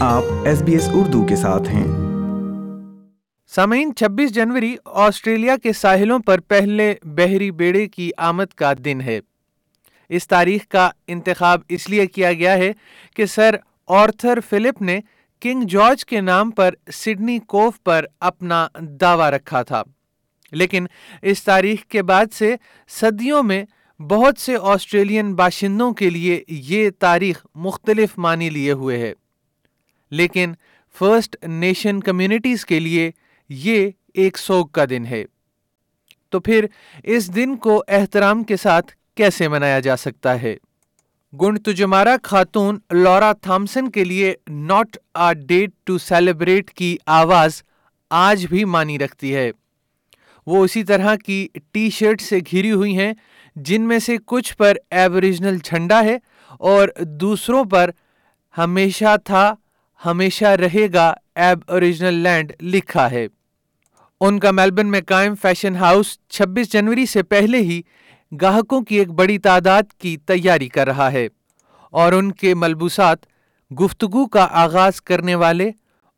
آپ S B S Urdu کے ساتھ ہیں۔ سامعین، چھبیس جنوری آسٹریلیا کے ساحلوں پر پہلے بحری بیڑے کی آمد کا دن ہے۔ اس تاریخ کا انتخاب اس لیے کیا گیا ہے کہ سر آرتھر فلپ نے کنگ جارج کے نام پر سڈنی کوف پر اپنا دعویٰ رکھا تھا۔ لیکن اس تاریخ کے بعد سے صدیوں میں بہت سے آسٹریلین باشندوں کے لیے یہ تاریخ مختلف معنی لیے ہوئے ہے۔ لیکن فرسٹ نیشن کمیونٹیز کے لیے یہ ایک سوگ کا دن ہے۔ تو پھر اس دن کو احترام کے ساتھ کیسے منایا جا سکتا ہے؟ گنڈ تجمارا خاتون لورا تھامسن کے لیے not a date to celebrate کی آواز آج بھی مانی رکھتی ہے۔ وہ اسی طرح کی ٹی شرٹ سے گھری ہوئی ہیں جن میں سے کچھ پر ایبریجنل جھنڈا ہے اور دوسروں پر ہمیشہ تھا ہمیشہ رہے گا ایب اوریجنل لینڈ لکھا ہے۔ ان کا میلبن میں قائم فیشن ہاؤس چھبیس جنوری سے پہلے ہی گاہکوں کی ایک بڑی تعداد کی تیاری کر رہا ہے اور ان کے ملبوسات گفتگو کا آغاز کرنے والے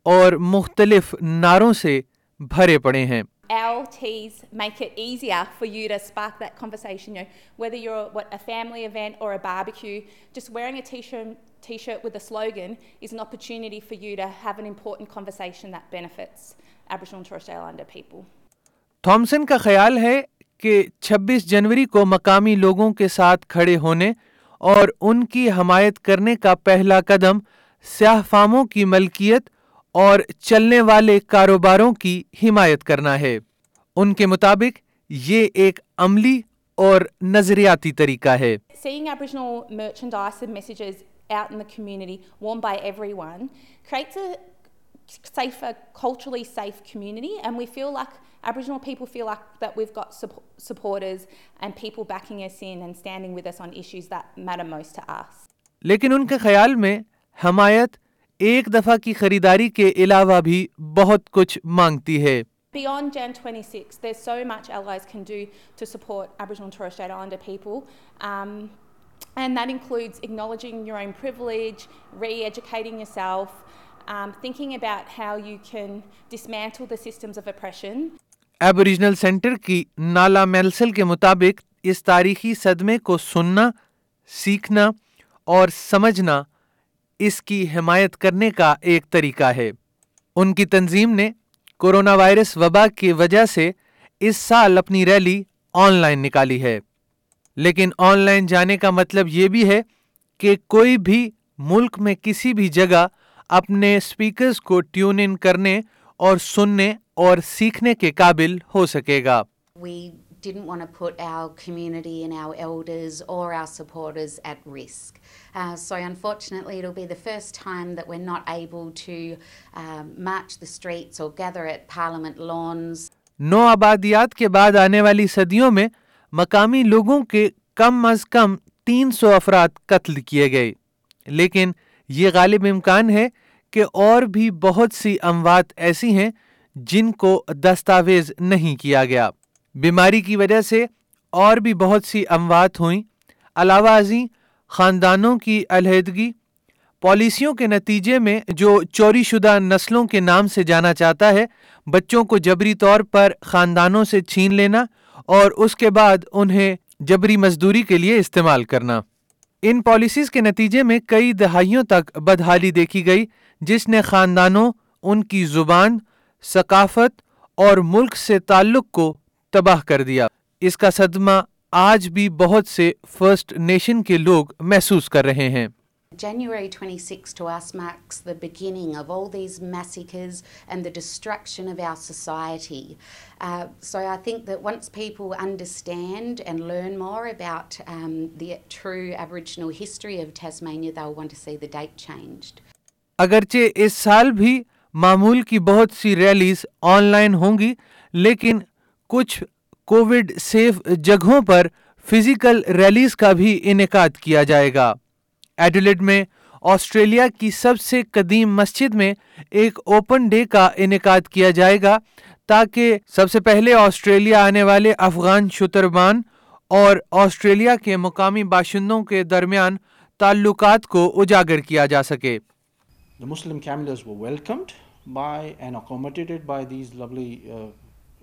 اور مختلف نعروں سے بھرے پڑے ہیں۔ Our teas make it easier for you to spark that conversation. You know, whether you're what, a family event or a barbecue, just wearing a t-shirt, t-shirt with a slogan is an opportunity for you to have an important conversation that benefits Aboriginal and Torres Strait Islander people. Thomson کا خیال ہے کہ چھبیس جنوری کو مقامی لوگوں کے ساتھ کھڑے ہونے اور ان کی حمایت کرنے کا پہلا قدم سیاہ فاموں کی ملکیت اور چلنے والے کاروباروں کی حمایت کرنا ہے۔ ان کے مطابق یہ ایک عملی اور نظریاتی طریقہ ہے۔ لیکن ان کے خیال میں حمایت ایک دفعہ کی خریداری کے علاوہ بھی بہت کچھ مانگتی ہے Beyond Jan 26, there's so much allies can do to support Aboriginal and Torres Strait Islander people. Um, and that includes acknowledging your own privilege, re-educating yourself, um, thinking about how you can dismantle the systems of oppression. Aboriginal centre کی نالا میلسل کے مطابق اس تاریخی صدمے کو سننا سیکھنا اور سمجھنا اس کی حمایت کرنے کا ایک طریقہ ہے۔ ان کی تنظیم نے کورونا وائرس وبا کی وجہ سے اس سال اپنی ریلی آن لائن نکالی ہے۔ لیکن آن لائن جانے کا مطلب یہ بھی ہے کہ کوئی بھی ملک میں کسی بھی جگہ اپنے اسپیکرز کو ٹیون ان کرنے اور سننے اور سیکھنے کے قابل ہو سکے گا۔ We didn't want to put our community and our elders or our supporters at risk. Uh, so, unfortunately, it'll be the first time that we're not able to um, march the streets or gather at Parliament lawns. نو آبادیات کے بعد آنے والی صدیوں میں مقامی لوگوں کے کم از کم تین سو افراد قتل کیے گئے لیکن یہ غالب امکان ہے کہ اور بھی بہت سی اموات ایسی ہیں جن کو دستاویز نہیں کیا گیا بیماری کی وجہ سے اور بھی بہت سی اموات ہوئیں۔ علاوہ ازیں، خاندانوں کی علیحدگی، پالیسیوں کے نتیجے میں جو چوری شدہ نسلوں کے نام سے جانا چاہتا ہے، بچوں کو جبری طور پر خاندانوں سے چھین لینا اور اس کے بعد انہیں جبری مزدوری کے لیے استعمال کرنا۔ ان پالیسیز کے نتیجے میں کئی دہائیوں تک بدحالی دیکھی گئی، جس نے خاندانوں، ان کی زبان، ثقافت اور ملک سے تعلق کو تباہ کر دیا اس کا صدمہ آج بھی بہت سے فرسٹ نیشن کے لوگ محسوس کر رہے ہیں January 26 to us marks the beginning of all these massacres and the destruction of our society. Uh, so I think that once people understand and learn more about um, the true Aboriginal history of Tasmania, they'll want to see the date changed. اگرچہ اس سال بھی معمول کی بہت سی release on line ہوں گی لیکن کچھ کووڈ سیف جگہوں پر فزیکل ریلیز کا بھی انعقاد کیا جائے گا۔ ایڈیلیڈ میں آسٹریلیا کی سب سے قدیم مسجد میں ایک اوپن ڈے کا انعقاد کیا جائے گا تاکہ سب سے پہلے آسٹریلیا آنے والے افغان شتربان اور آسٹریلیا کے مقامی باشندوں کے درمیان تعلقات کو اجاگر کیا جا سکے۔ The Muslim camellias were welcomed by and accommodated by these lovely uh,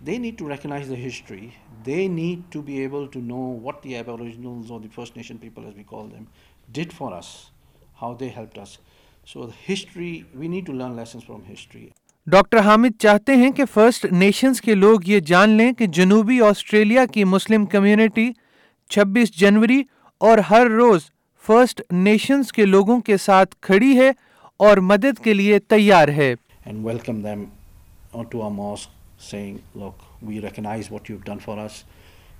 they need to recognize the history. They need to be able to know what the Aboriginals or the First Nation people, as we call them, did for us, how they helped us. So the history, we need to learn lessons from history. Doctor Hamid چاہتے ہیں کہ first nations کے لوگ یہ جان لیں کہ جنوبی Australia کی مسلم کمیونٹی چھبیس جنوری اور ہر روز فرسٹ نیشنز کے لوگوں کے ساتھ کھڑی ہے اور مدد کے لیے تیار ہے And welcome them to our mosque saying, look, we recognize what you've done for us.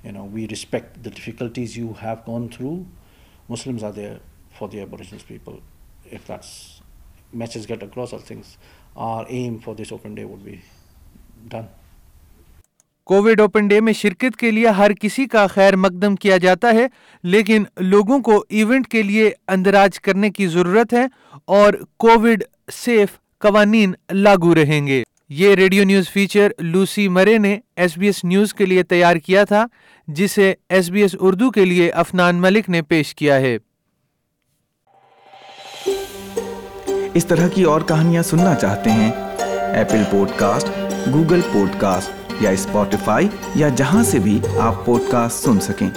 You know, we respect the difficulties you have gone through. Muslims are there for the Aboriginal people. If that's message get across all things, our aim for this open day would be done. Covid open day میں شرکت کے لیے ہر کسی کا خیر مقدم کیا جاتا ہے لیکن لوگوں کو ایونٹ کے لیے اندراج کرنے کی ضرورت ہے اور کووڈ سیف قوانین لاگو رہیں گے یہ ریڈیو نیوز فیچر لوسی مرے نے ایس بی ایس نیوز کے لیے تیار کیا تھا، جسے ایس بی ایس اردو کے لیے افنان ملک نے پیش کیا ہے۔ اس طرح کی اور کہانیاں سننا چاہتے ہیں Apple podcast Google podcast یا اسپوٹیفائی یا جہاں سے بھی آپ پوڈ کاسٹ سن سکیں۔